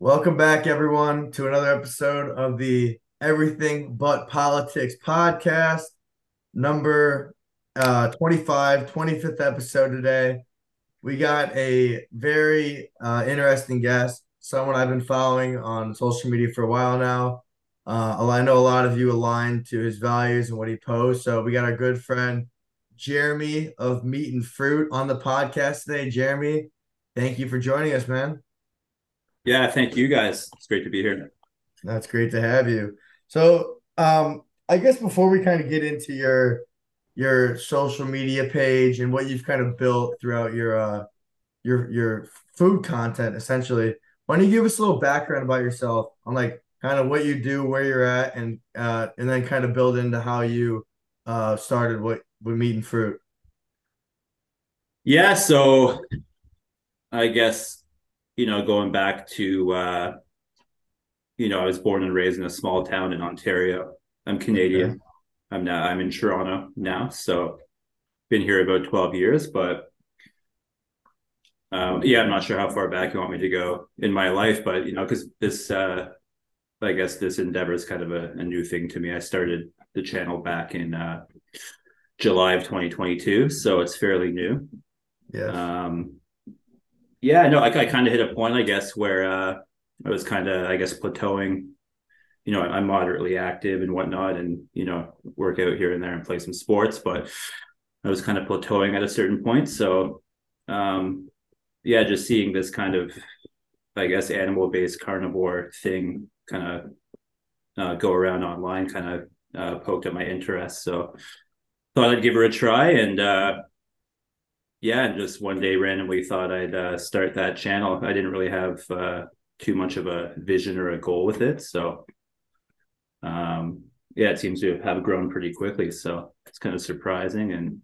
Welcome back, everyone, to another episode of the Everything But Politics podcast, number uh, 25, 25th episode today. We got a very uh, interesting guest, someone I've been following on social media for a while now. Uh, I know a lot of you align to his values and what he posts. So we got our good friend Jeremy of Meat and Fruit on the podcast today. Jeremy, thank you for joining us, man. Yeah, thank you guys. It's great to be here. That's great to have you. So, um, I guess before we kind of get into your your social media page and what you've kind of built throughout your uh your your food content essentially, why don't you give us a little background about yourself on like kind of what you do, where you're at, and uh and then kind of build into how you uh started what with meat and fruit. Yeah, so I guess you know, going back to, uh, you know, I was born and raised in a small town in Ontario. I'm Canadian. Okay. I'm now I'm in Toronto now, so been here about 12 years. But um, yeah, I'm not sure how far back you want me to go in my life, but you know, because this, uh, I guess this endeavor is kind of a, a, new thing to me. I started the channel back in uh, July of 2022, so it's fairly new. Yeah. Um, yeah, no, I, I kind of hit a point, I guess, where uh, I was kind of, I guess, plateauing. You know, I'm moderately active and whatnot, and you know, work out here and there and play some sports, but I was kind of plateauing at a certain point. So, um, yeah, just seeing this kind of, I guess, animal-based carnivore thing kind of uh, go around online, kind of uh, poked at my interest. So, thought I'd give her a try, and uh, yeah, and just one day randomly thought I'd uh, start that channel. I didn't really have uh, too much of a vision or a goal with it, so um, yeah, it seems to have grown pretty quickly. So it's kind of surprising, and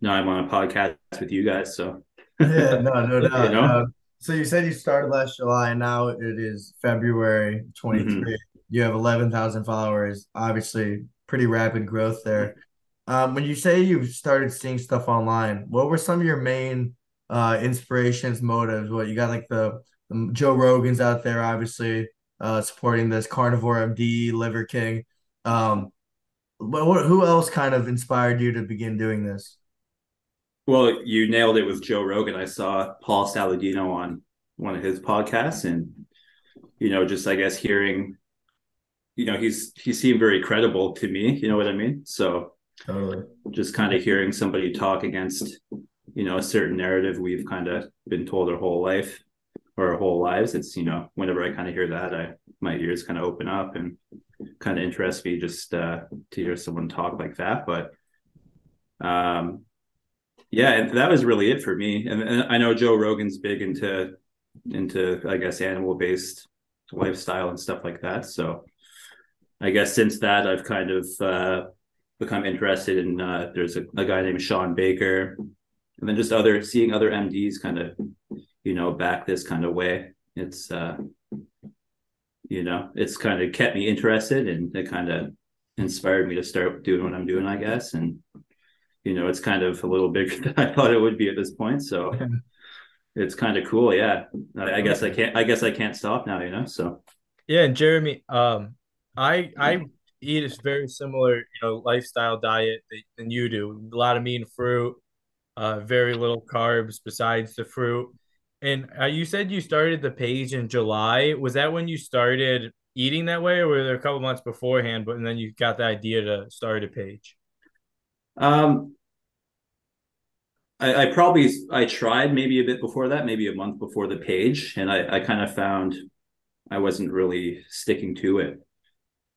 now I'm on a podcast with you guys. So yeah, no, no doubt. you know? uh, so you said you started last July, and now it is February 23. Mm-hmm. You have 11,000 followers. Obviously, pretty rapid growth there. Um, when you say you started seeing stuff online, what were some of your main uh, inspirations, motives? What you got like the, the Joe Rogans out there, obviously uh, supporting this Carnivore MD, Liver King. Um, but what, who else kind of inspired you to begin doing this? Well, you nailed it with Joe Rogan. I saw Paul Saladino on one of his podcasts, and you know, just I guess hearing, you know, he's he seemed very credible to me. You know what I mean? So Totally. Just kind of hearing somebody talk against, you know, a certain narrative we've kind of been told our whole life or our whole lives. It's, you know, whenever I kind of hear that, I my ears kind of open up and kind of interest me just uh, to hear someone talk like that. But um, yeah, and that was really it for me. And, and I know Joe Rogan's big into into I guess animal based lifestyle and stuff like that. So I guess since that I've kind of uh, become interested in uh, there's a, a, guy named Shawn Baker, and then just other seeing other MDs kind of you know back this kind of way. It's uh, you know it's kind of kept me interested and it kind of inspired me to start doing what I'm doing, I guess. And you know it's kind of a little bigger than I thought it would be at this point, so. it's kind of cool yeah I, I guess i can't i guess i can't stop now you know so yeah and jeremy um I I eat a very similar, you know, lifestyle diet than you do. A lot of meat and fruit, uh, very little carbs besides the fruit. And uh, you said you started the page in July. Was that when you started eating that way, or were there a couple months beforehand? But and then you got the idea to start a page. Um, I, I probably I tried maybe a bit before that, maybe a month before the page, and I I kind of found I wasn't really sticking to it.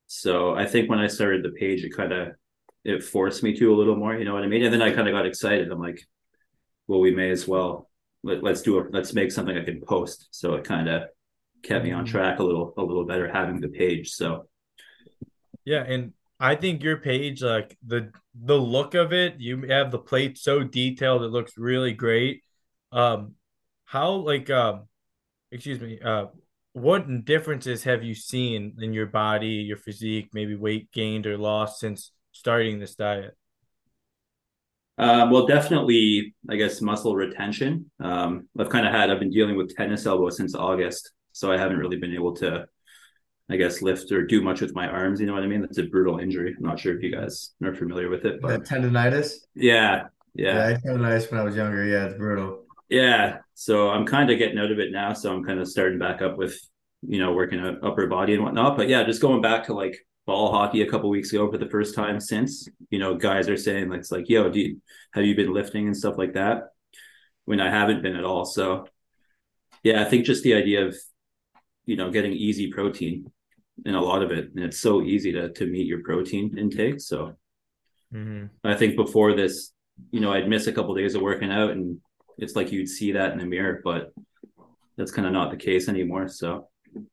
So I think when I started the page, it kind of it forced me to a little more. You know what I mean? And then I kind of got excited. I'm like, well, we may as well let, us do it. Let's make something I can post. So it kind of kept me on mm-hmm. track a little a little better having the page. So yeah, and I think your page, like the the look of it, you have the plate so detailed, it looks really great. Um, how like um, excuse me, uh, what differences have you seen in your body, your physique, maybe weight gained or lost since starting this diet? Um, well, definitely, I guess muscle retention. Um, I've kind of had, I've been dealing with tennis elbow since August. so I haven't really been able to, I guess, lift or do much with my arms. You know what I mean? That's a brutal injury. I'm not sure if you guys are familiar with it, but tendonitis. Yeah, yeah, yeah. I had tendonitis when I was younger. Yeah, it's brutal. Yeah, so I'm kind of getting out of it now. So I'm kind of starting back up with, you know, working out upper body and whatnot. But yeah, just going back to like ball hockey a couple weeks ago for the first time since. You know, guys are saying like it's like, yo, do you, have you been lifting and stuff like that? When I haven't been at all. So yeah, I think just the idea of, you know, getting easy protein and a lot of it, and it's so easy to to meet your protein intake. So mm-hmm. I think before this, you know, I'd miss a couple of days of working out, and it's like you'd see that in the mirror, but that's kind of not the case anymore. So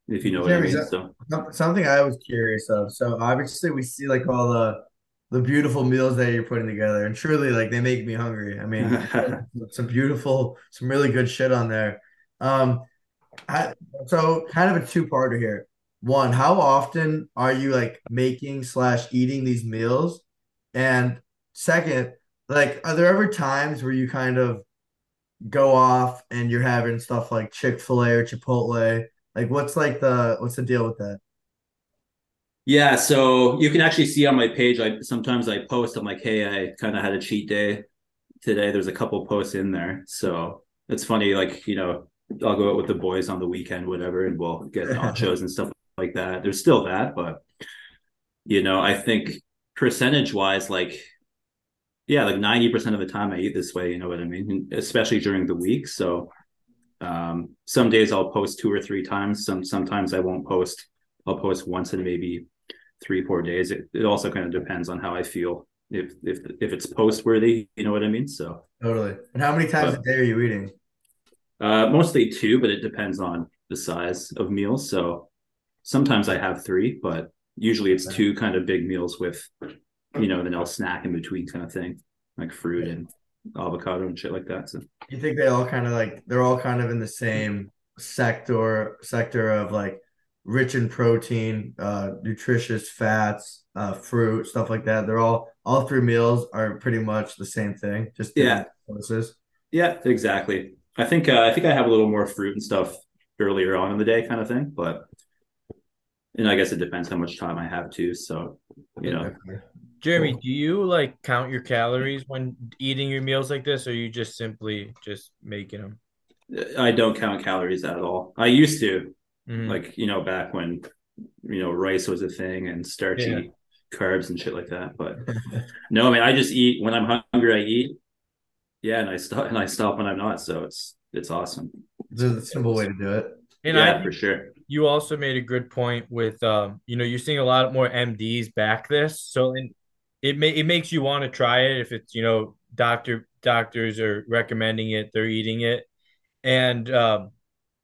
if you know what I mean. So something I was curious of. So obviously we see like all the the beautiful meals that you're putting together, and truly like they make me hungry. I mean, some beautiful, some really good shit on there. Um, I, so kind of a two parter here. One, how often are you like making slash eating these meals? And second, like, are there ever times where you kind of go off and you're having stuff like Chick Fil A or Chipotle like, what's like the what's the deal with that? Yeah, so you can actually see on my page. I sometimes I post. I'm like, hey, I kind of had a cheat day today. There's a couple posts in there, so it's funny. Like, you know, I'll go out with the boys on the weekend, whatever, and we'll get nachos and stuff like that. There's still that, but you know, I think percentage wise, like, yeah, like 90% of the time I eat this way. You know what I mean? Especially during the week. So um, some days I'll post two or three times. Some sometimes I won't post. I'll post once in maybe three four days. It, it also kind of depends on how I feel. If if if it's post worthy, you know what I mean. So totally. And how many times but, a day are you eating? Uh, mostly two, but it depends on the size of meals. So sometimes I have three, but usually it's two kind of big meals with, you know, then I'll snack in between kind of thing, like fruit and avocado and shit like that. So you think they all kind of like they're all kind of in the same sector sector of like rich in protein, uh, nutritious fats, uh, fruit, stuff like that. They're all all three meals are pretty much the same thing. Just yeah. Yeah, exactly. I think uh, I think I have a little more fruit and stuff earlier on in the day, kind of thing. But and I guess it depends how much time I have too. So you know, Jeremy, do you like count your calories when eating your meals like this, or you just simply just making them? I don't count calories at all. I used to, mm-hmm. like you know, back when you know rice was a thing and starchy yeah. carbs and shit like that. But no, I mean, I just eat when I'm hungry. I eat, yeah, and I stop and I stop when I'm not. So it's it's awesome. It's a simple way to do it. And yeah, I, for sure. You also made a good point with, um, you know, you're seeing a lot more MDs back this. So in it may it makes you want to try it if it's you know doctor doctors are recommending it they're eating it. And um,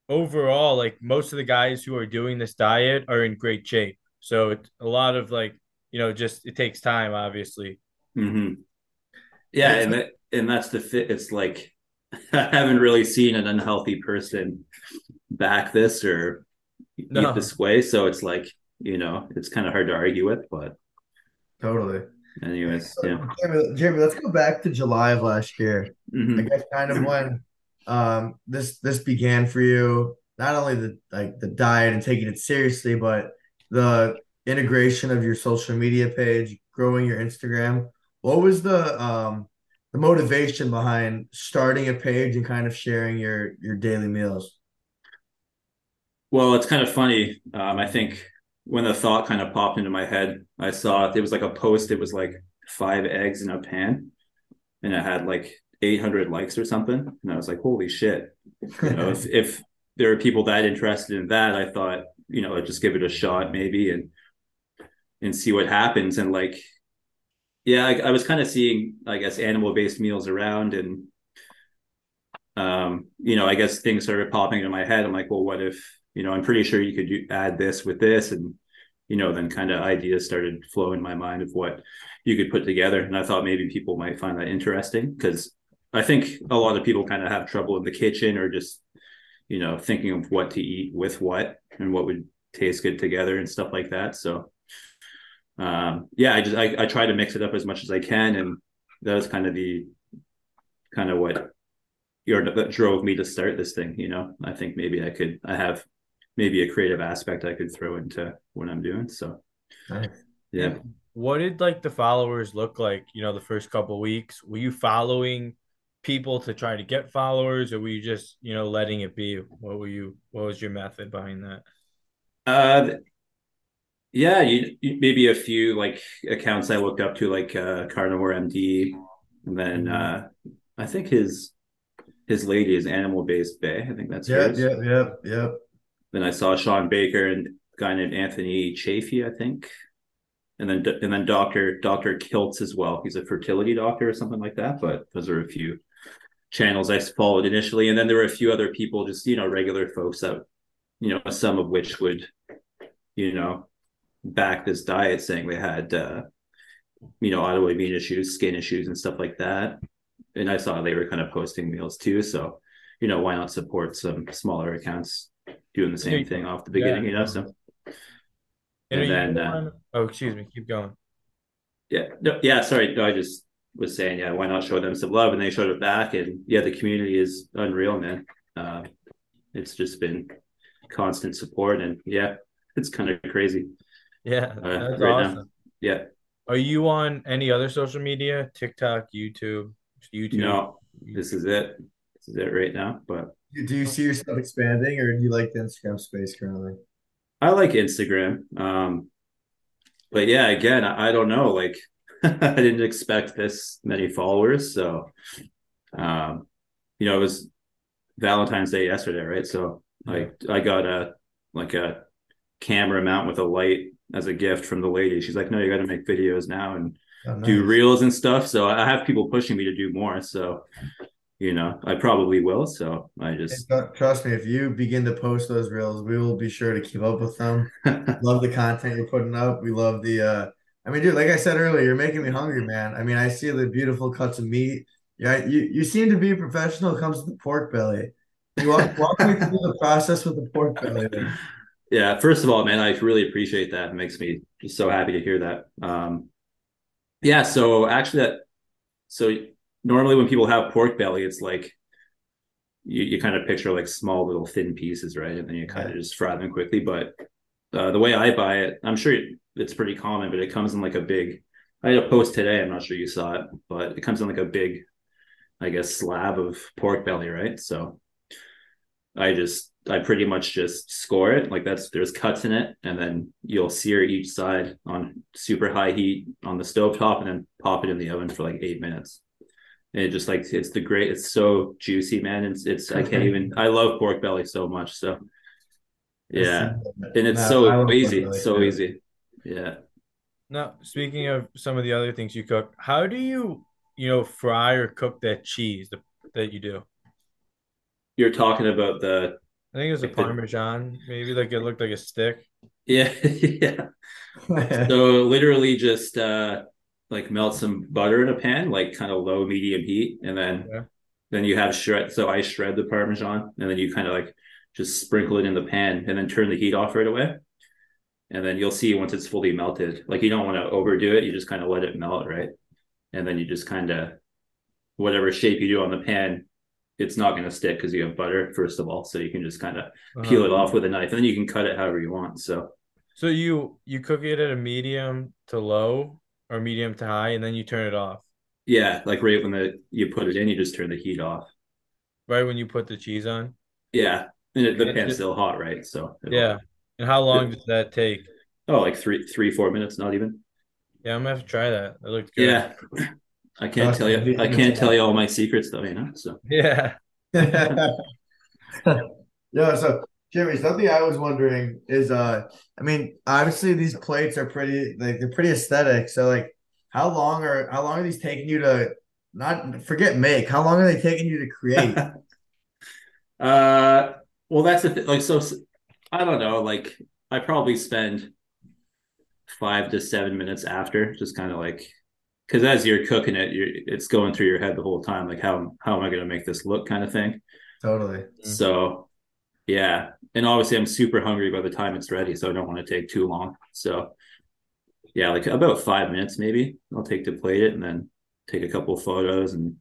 overall like most of the guys who are doing this diet are in great shape. So it's a lot of like you know just it takes time obviously. Mm-hmm. yeah and that, and that's the fit it's like i haven't really seen an unhealthy person back this or no. eat this way. So it's like you know it's kind of hard to argue with but totally anyways, yeah. Jeremy, Jeremy, let's go back to July of last year. Mm-hmm. I guess kind of when um this this began for you. Not only the like the diet and taking it seriously, but the integration of your social media page, growing your Instagram. What was the um the motivation behind starting a page and kind of sharing your your daily meals? Well, it's kind of funny. Um, I think when the thought kind of popped into my head, I saw it. It was like a post. It was like five eggs in a pan, and it had like 800 likes or something. And I was like, holy shit! You know, if if there are people that interested in that, I thought, you know, I'd just give it a shot maybe and and see what happens. And like, yeah, I, I was kind of seeing, I guess, animal based meals around and. Um, you know, I guess things started popping into my head. I'm like, well, what if you know, I'm pretty sure you could add this with this. And, you know, then kind of ideas started flowing in my mind of what you could put together. And I thought maybe people might find that interesting because I think a lot of people kind of have trouble in the kitchen or just, you know, thinking of what to eat with what and what would taste good together and stuff like that. So, um, yeah, I just, I, I try to mix it up as much as I can. And that was kind of the, kind of what that drove me to start this thing you know i think maybe i could i have maybe a creative aspect I could throw into what I'm doing. So Nice. yeah. What did like the followers look like, you know, the first couple weeks? Were you following people to try to get followers or were you just, you know, letting it be? What were you what was your method behind that? Uh yeah, you, you maybe a few like accounts I looked up to like uh Carnivore MD and then Mm-hmm. uh I think his his lady is animal based bay. I think that's Yep, hers. yeah, yeah, yep. Then I saw Shawn Baker and a guy named Anthony Chaffee, I think. And then and then Doctor Doctor Kiltz as well. He's a fertility doctor or something like that. But those are a few channels I followed initially. And then there were a few other people, just you know, regular folks that, you know, some of which would, you know, back this diet saying they had uh, you know, autoimmune issues, skin issues and stuff like that. And I saw they were kind of posting meals too. So, you know, why not support some smaller accounts doing the same thing off the beginning, Yeah. you know? So And, And then, uh, oh, excuse me, keep going. yeah, no, yeah, sorry. No, I just was saying, yeah, why not show them some love? And they showed it back. And yeah, the community is unreal, man. Uh, it's just been constant support. And yeah, it's kind of crazy. Yeah, Uh, that's right now. awesome. Yeah. Are you on any other social media? TikTok, YouTube, YouTube? No, this is it. This is it right now. But Do you see yourself expanding or do you like the Instagram space currently? I like Instagram. Um, but yeah, again, I, I don't know. Like, I didn't expect this many followers. So, um, you know, it was Valentine's Day yesterday, right? So, like, I got a like a camera mount with a light as a gift from the lady. She's like, "No, you got to make videos now and Oh, do reels and stuff." So I have people pushing me to do more. So, you know, I probably will. So I just And Trust me, if you begin to post those reels, we will be sure to keep up with them. Love the content you're putting up. We love the uh I mean, dude, like I said earlier, you're making me hungry, man. I mean, I see the beautiful cuts of meat. Yeah, you, you seem to be a professional it comes to the pork belly. You walk, walk me through the process with the pork belly. then. Yeah, first of all, man, I really appreciate that. It makes me just so happy to hear that. Um, yeah, so actually, that so normally when people have pork belly, it's like you, you kind of picture like small little thin pieces, right? And then you kind of just fry them quickly. But uh, the way I buy it, I'm sure it's pretty common, but it comes in like a big. I had a post today. I'm not sure you saw it, but it comes in like a big, I guess, slab of pork belly, right? So I just I pretty much just score it like that's there's cuts in it, and then you'll sear each side on super high heat on the stove top, and then pop it in the oven for like eight minutes. And it just like it's the great, it's so juicy, man. It's it's I can't even. I love pork belly so much, so yeah, and it's No, so easy, belly, so too. easy. Yeah. Now, speaking of some of the other things you cook, how do you, you know, fry or cook that cheese that, that you do? You're talking about the I think it was a Like the- Parmesan, maybe like it looked like a stick. yeah yeah. So literally just uh like melt some butter in a pan, like kind of low medium heat, and then Yeah. then you have shred. So I shred the parmesan, and then you kind of like just sprinkle it in the pan, and then turn the heat off right away. And then you'll see once it's fully melted. Like you don't want to overdo it; you just kind of let it melt, right? And then you just kind of whatever shape you do on the pan, it's not going to stick because you have butter first of all. So you can just kind of peel it Uh-huh. off with a knife, and then you can cut it however you want. So So you you cook it at a medium to low or medium to high, and then you turn it off yeah, like right when the you put it in, you just turn the heat off. right when you put the cheese on. Yeah, and it, the It's pan's just- still hot, right? So Yeah. And how long does that take? oh, like three, three, four minutes, not even. Yeah, I'm gonna have to try that. That looked good. Yeah, I can't tell you. I can't tell you all my secrets, though. You know, so Yeah. Yeah, so Jimmy, something I was wondering is uh I mean, obviously these plates are pretty like they're pretty aesthetic. So like how long are how long are these taking you to not forget make, how long are they taking you to create? uh, well, that's the thing. Like, so I don't know. Like, I probably spend five to seven minutes after, just kind of like, because as you're cooking it, you're it's going through your head the whole time. Like, how how am I going to make this look, kind of thing. Totally. So, yeah. And obviously, I'm super hungry by the time it's ready, so I don't want to take too long. So, yeah, like about five minutes maybe I'll take to plate it and then take a couple of photos and,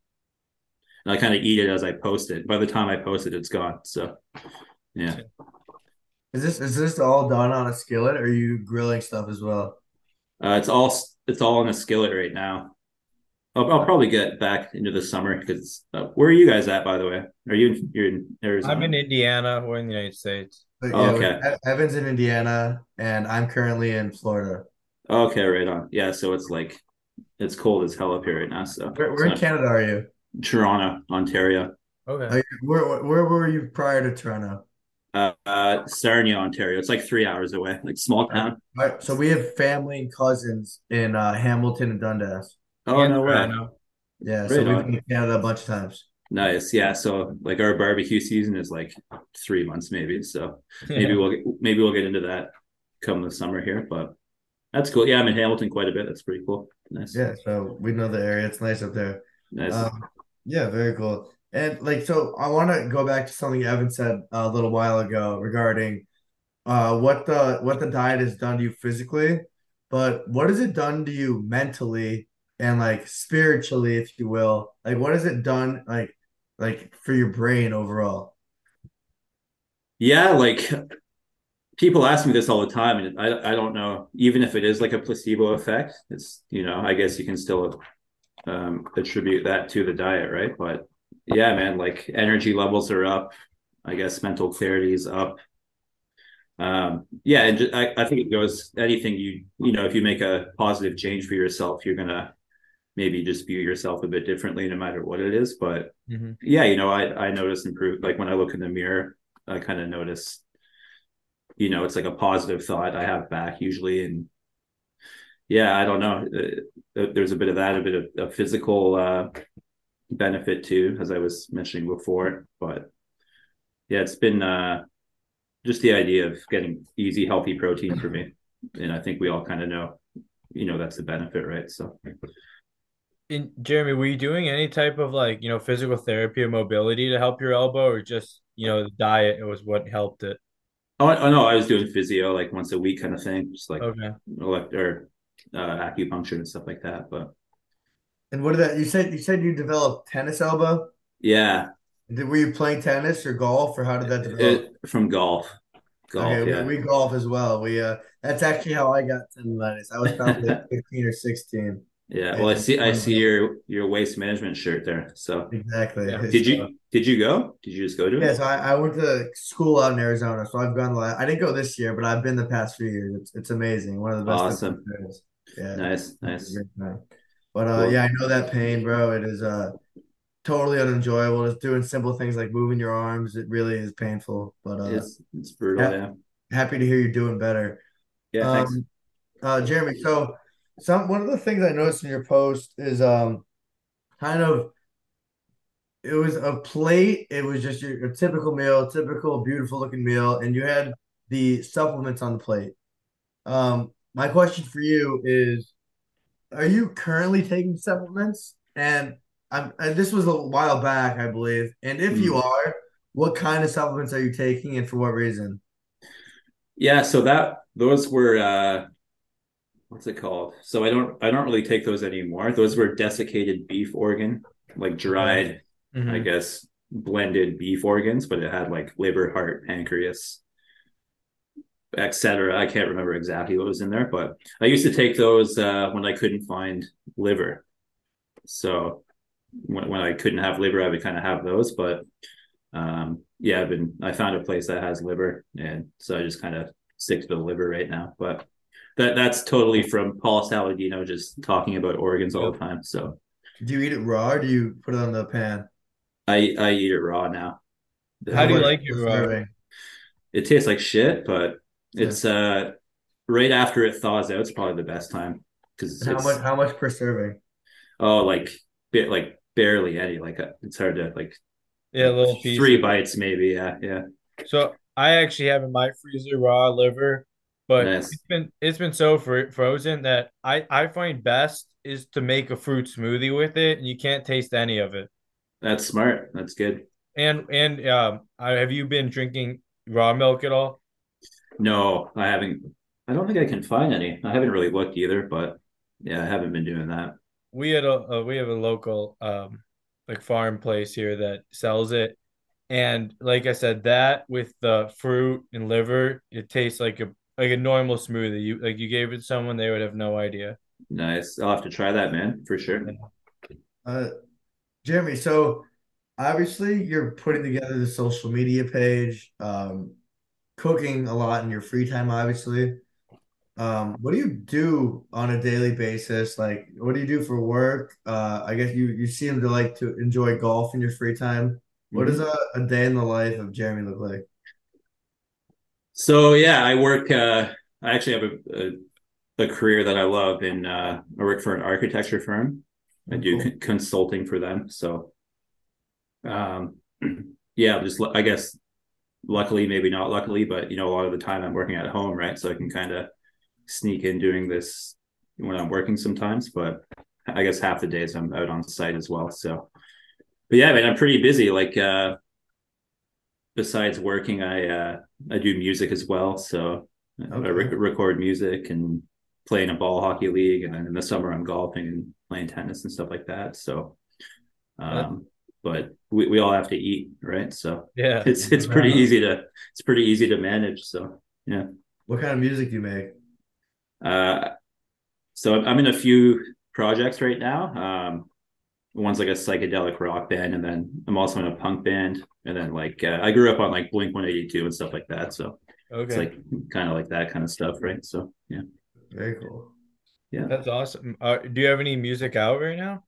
and I kind of eat it as I post it. By the time I post it, it's gone. So, yeah. Is this is this all done on a skillet or are you grilling stuff as well? Uh, it's all it's all on a skillet right now. I'll, I'll probably get back into the summer because uh, where are you guys at, by the way? Are you you're in Arizona? I'm in Indiana. We're in the United States. But Oh, yeah, okay. Evan's in Indiana and I'm currently in Florida. Okay, right on. Yeah, so it's like it's cold as hell up here right now. So Where, it's where in Canada are you? Toronto, Ontario, Okay. Are you- Where, where were you prior to Toronto? uh, uh, Sarnia, Ontario. It's like three hours away, like small town. All right, so we have family and cousins in uh, Hamilton and Dundas. Oh And no way! Toronto. Yeah, so Right we've on. been to Canada a bunch of times. Nice. Yeah. So like our barbecue season is like three months maybe. So maybe we'll get, maybe we'll get into that come the summer here. But that's cool. Yeah, I'm in Hamilton quite a bit. That's pretty cool. Nice. Yeah, so we know the area. It's nice up there. Nice. Um, yeah, very cool. And like, so I want to go back to something Evan said a little while ago regarding uh what the what the diet has done to you physically, but what has it done to you mentally and like spiritually, if you will? Like, what has it done like like for your brain overall? yeah, like people ask me this all the time, and I I don't know. Even if it is like a placebo effect, it's you know I guess you can still um, attribute that to the diet, right? But yeah, man, like energy levels are up. I guess mental clarity is up. Um, yeah, and ju- I, I think it goes anything you you know if you make a positive change for yourself, you're gonna maybe just view yourself a bit differently no matter what it is. But hmm yeah, you know, I I notice improve like when I look in the mirror, I kind of notice, you know, it's like a positive thought I have back usually, and yeah, I don't know, uh, there's a bit of that, a bit of a physical uh, benefit too, as I was mentioning before, but yeah, it's been uh, just the idea of getting easy, healthy protein for me, and I think we all kind of know, you know, that's the benefit, right? So. And Jeremy, were you doing any type of like, you know, physical therapy or mobility to help your elbow or just, you know, the diet it was what helped it? Oh, I know. I was doing physio like once a week kind of thing, just like Okay. elect or uh, acupuncture and stuff like that. But And what did that you said you said you developed tennis elbow? yeah, Did, were you playing tennis or golf or how did that develop? it, from golf, golf. Okay, yeah, we, we golf as well. We uh that's actually how I got tendonitis. I was probably 15 or 16. Yeah. Well, I see. I see your your waste management shirt there. So Exactly. Yeah. did you did you go? Did you just go to Yeah, it? so I, I went to school out in Arizona, so I've gone. I didn't go this year, but I've been the past few years. It's it's amazing. One of the best. Awesome. Yeah. Nice, nice. But uh, Cool. yeah, I know that pain, bro. It is uh totally unenjoyable. Just doing simple things like moving your arms, it really is painful. But uh, It's it's brutal. yeah. Yeah, happy to hear you're doing better. yeah. Thanks. Um, uh, Jeremy, so some one of the things I noticed in your post is um kind of it was a plate. It was just your, your typical meal, typical beautiful looking meal, and you had the supplements on the plate. Um, my question for you is, are you currently taking supplements? And I'm and this was a while back, I believe. And if you Mm. are, what kind of supplements are you taking and for what reason? Yeah, so that those were uh what's it called? So I don't I don't really take those anymore. Those were desiccated beef organ, like dried, I Mhm. guess, blended beef organs, but it had like liver, heart, pancreas, etc. I can't remember exactly what was in there, but I used to take those uh when I couldn't find liver. So when when I couldn't have liver, I would kind of have those, but um yeah, I've been I found a place that has liver and so I just kind of stick to the liver right now. But that that's totally from Paul Saladino just talking about organs all the time. So Do you eat it raw or do you put it on the pan? I I eat it raw now. How do you like your, serving? It tastes like shit, but Yeah. it's uh right after it thaws out, it's probably the best time because How much how much per serving? oh like bit like barely any like uh, it's hard to like Yeah, a little piece. three bites maybe yeah yeah So I actually have in my freezer raw liver, but Nice. it's been it's been so fr frozen that I I find best is to make a fruit smoothie with it, and you can't taste any of it. that's smart that's good. And and um, I, have you been drinking raw milk at all? No, I haven't. I don't think I can find any. I haven't really looked either, but yeah, I haven't been doing that. We had a, a we have a local um like farm place here that sells it, And like I said, that with the fruit and liver, it tastes like a like a normal smoothie. You like you gave it to someone, they would have no idea. Nice. I'll have to try that, man, for sure. Uh, Jeremy, so obviously you're putting together the social media page, um, cooking a lot in your free time, obviously. Um, what do you do on a daily basis? Like, what do you do for work? Uh, I guess you you seem to like to enjoy golf in your free time. What does Mhm. a, a day in the life of Jeremy look like? So yeah, I work. Uh, I actually have a, a, a career that I love, and uh, I work for an architecture firm. I do cool. con- consulting for them. So um, yeah, just I guess luckily, maybe not luckily, but you know, a lot of the time I'm working at home, right? So I can kind of sneak in doing this when I'm working sometimes. But I guess half the days I'm out on site as well. So, but yeah, man, I'm pretty busy. Like uh, besides working, I uh, I do music as well. So I re- record music and play in a ball hockey league, and then in the summer I'm golfing and playing tennis and stuff like that. So, um, but we, we all have to eat, right? So Yeah. it's it's pretty easy to it's pretty easy to manage. So yeah. what kind of music do you make? Uh, so I'm I'm in a few projects right now. Um, one's like a psychedelic rock band, and then I'm also in a punk band. And then like uh, I grew up on like Blink 182 and stuff like that. So it's like kind of like that kind of stuff, right? So yeah, Very cool. yeah, That's awesome. Uh, do you have any music out right now?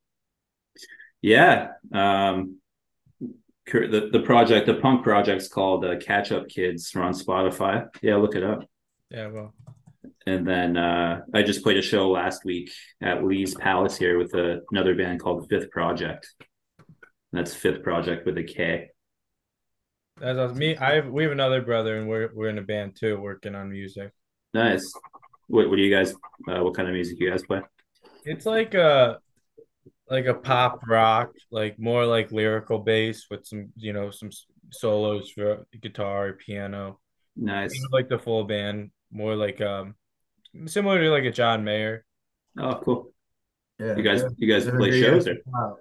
yeah. Um, the the project, the punk project's called uh, Catch Up Kids. We're on Spotify. Yeah, look it up. Yeah, well. And then uh, I just played a show last week at Lee's Palace here with a, another band called Fifth Project. That's Fifth Project with a K. That's awesome. Me, I have we have another brother and we're we're in a band too, working on music. Nice. What what do you guys? Uh, what kind of music you guys play? It's like a like a pop rock, like more like lyrical bass with some, you know, some solos for guitar, piano. Nice. Like the full band, more like um similar to like a John Mayer. Oh, cool. Yeah. You guys yeah. you guys Is it play shows or? Wow.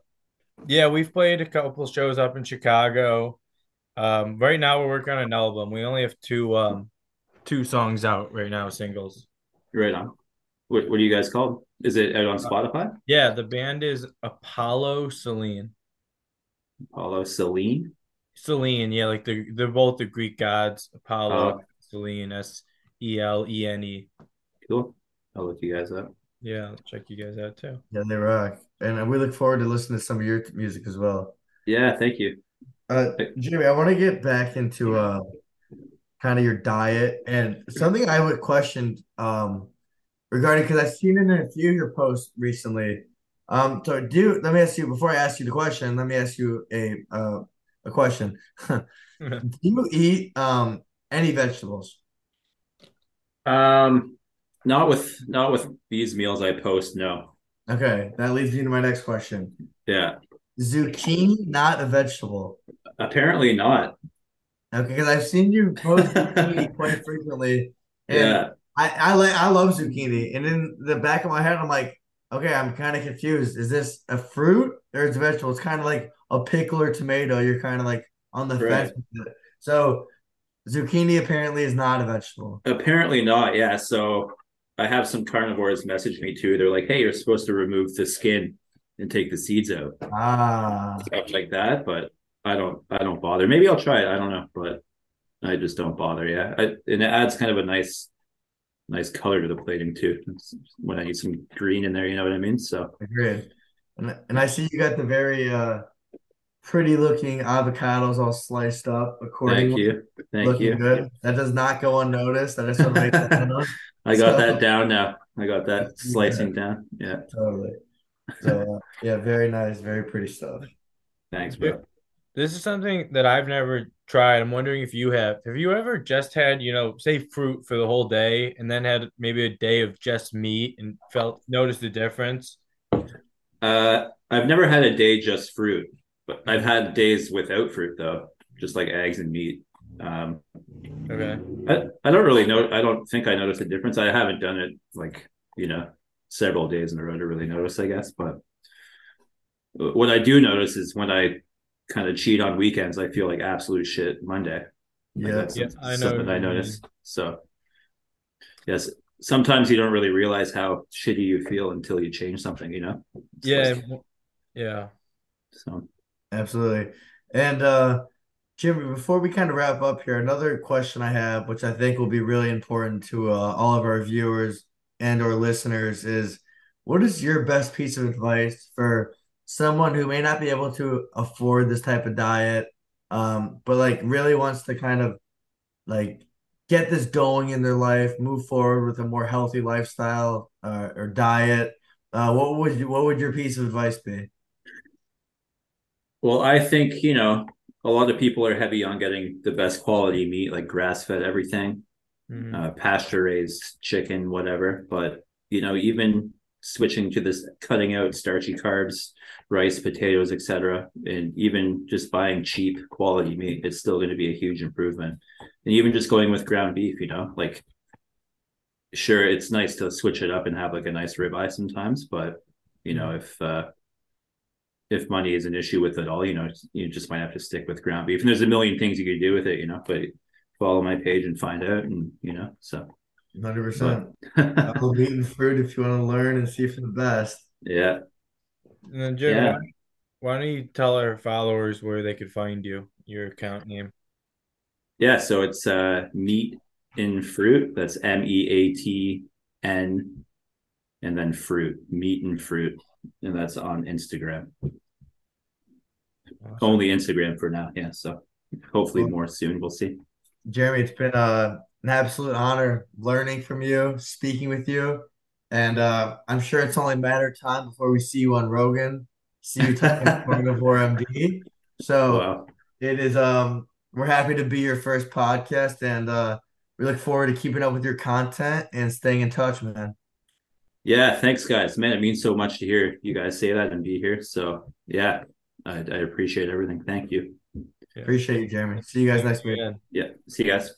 Yeah, we've played a couple shows up in Chicago. Um, right now we're working on an album. We only have two um two songs out right now, singles. Right on. What what are you guys called? Is it out on Spotify? Yeah, the band is Apollo Selene. Apollo Celine. Selene, yeah, like the they're both the Greek gods. Apollo, Oh, Selene, S E L E N E. cool. I'll look you guys up. Yeah, check you guys out too. Yeah, they rock. And we look forward to listening to some of your music as well. Yeah, thank you. Uh, Jimmy, I want to get back into uh kind of your diet and something I would question um regarding because I've seen it in a few of your posts recently. Um, so do let me ask you before I ask you the question, let me ask you a uh, a question. Do you eat um any vegetables? Um, not with not with these meals I post. No. Okay, that leads me to my next question. Yeah. Zucchini not a vegetable. Apparently not. Okay, because I've seen you post zucchini quite frequently, Yeah. I I like I love zucchini, and in the back of my head, I'm like, okay, I'm kind of confused. Is this a fruit or it's a vegetable? It's kind of like a pickle or tomato. You're kind of like on the Right. fence with it. So zucchini apparently is not a vegetable. Apparently not. Yeah. So I have some carnivores message me too. They're like, "Hey, you're supposed to remove the skin and take the seeds out, Ah, stuff like that." But I don't. I don't bother. Maybe I'll try it. I don't know, but I just don't bother. Yeah, I, and it adds kind of a nice, nice color to the plating too. When I need some green in there, you know what I mean? So agreed. And and I see you got the very uh pretty looking avocados all sliced up accordingly. thank you, thank Looking you. good. That does not go unnoticed. I just want to make that. I got So- that down now. I got that slicing down. Yeah. Totally. So uh, yeah, very nice, very pretty stuff. Thanks, bro. This is something that I've never tried. I'm wondering if you have. Have you ever just had, you know, say fruit for the whole day and then had maybe a day of just meat and felt noticed the difference? Uh, I've never had a day just fruit, but I've had days without fruit though, just like eggs and meat. Um, Okay. I, I don't really know. I don't think I noticed a difference. I haven't done it like, you know, several days in a row to really notice, I guess. But what I do notice is when I kind of cheat on weekends, I feel like absolute shit Monday. Like Yeah. that's Yeah, some- I know something I you mean. noticed. So yes, sometimes you don't really realize how shitty you feel until you change something, you know? It's Yeah, like- yeah. so Absolutely. And uh Jimmy, before we kind of wrap up here, another question I have, which I think will be really important to uh, all of our viewers and or listeners, is what is your best piece of advice for someone who may not be able to afford this type of diet, um, but like really wants to kind of like get this going in their life, move forward with a more healthy lifestyle uh, or diet? Uh, what would you, what would your piece of advice be? Well, I think, you know, a lot of people are heavy on getting the best quality meat, like grass fed everything, Mhm. uh, pasture raised chicken, whatever. But, you know, even switching to this cutting out starchy carbs, rice, potatoes, etc., and even just buying cheap quality meat, it's still going to be a huge improvement. And even just going with ground beef, you know, like sure, it's nice to switch it up and have like a nice ribeye sometimes, but you know, if uh if money is an issue with it all, you know, you just might have to stick with ground beef. And there's a million things you could do with it, you know, but follow my page and find out and you know, so 100%. but Apple beaten fruit if you want to learn and see for the best. yeah. And then Jim, Yeah. why, why don't you tell our followers where they could find you, your account name? Yeah, so it's uh meat in fruit. That's M E A T N and then fruit, meat and fruit. And that's on Instagram. Awesome. Only Instagram for now. Yeah. So hopefully Cool. more soon. We'll see. Jeremy, it's been uh, an absolute honor learning from you, speaking with you. And uh, I'm sure it's only a matter of time before we see you on Rogan, see you talking Carnivore MD. So Wow. it is um we're happy to be your first podcast and uh we look forward to keeping up with your content and staying in touch, man. Yeah, thanks guys. Man, it means so much to hear you guys say that and be here. So yeah, I, I appreciate everything. Thank you. Yeah. Appreciate you, Jeremy. See you guys next week. Yeah. See you guys.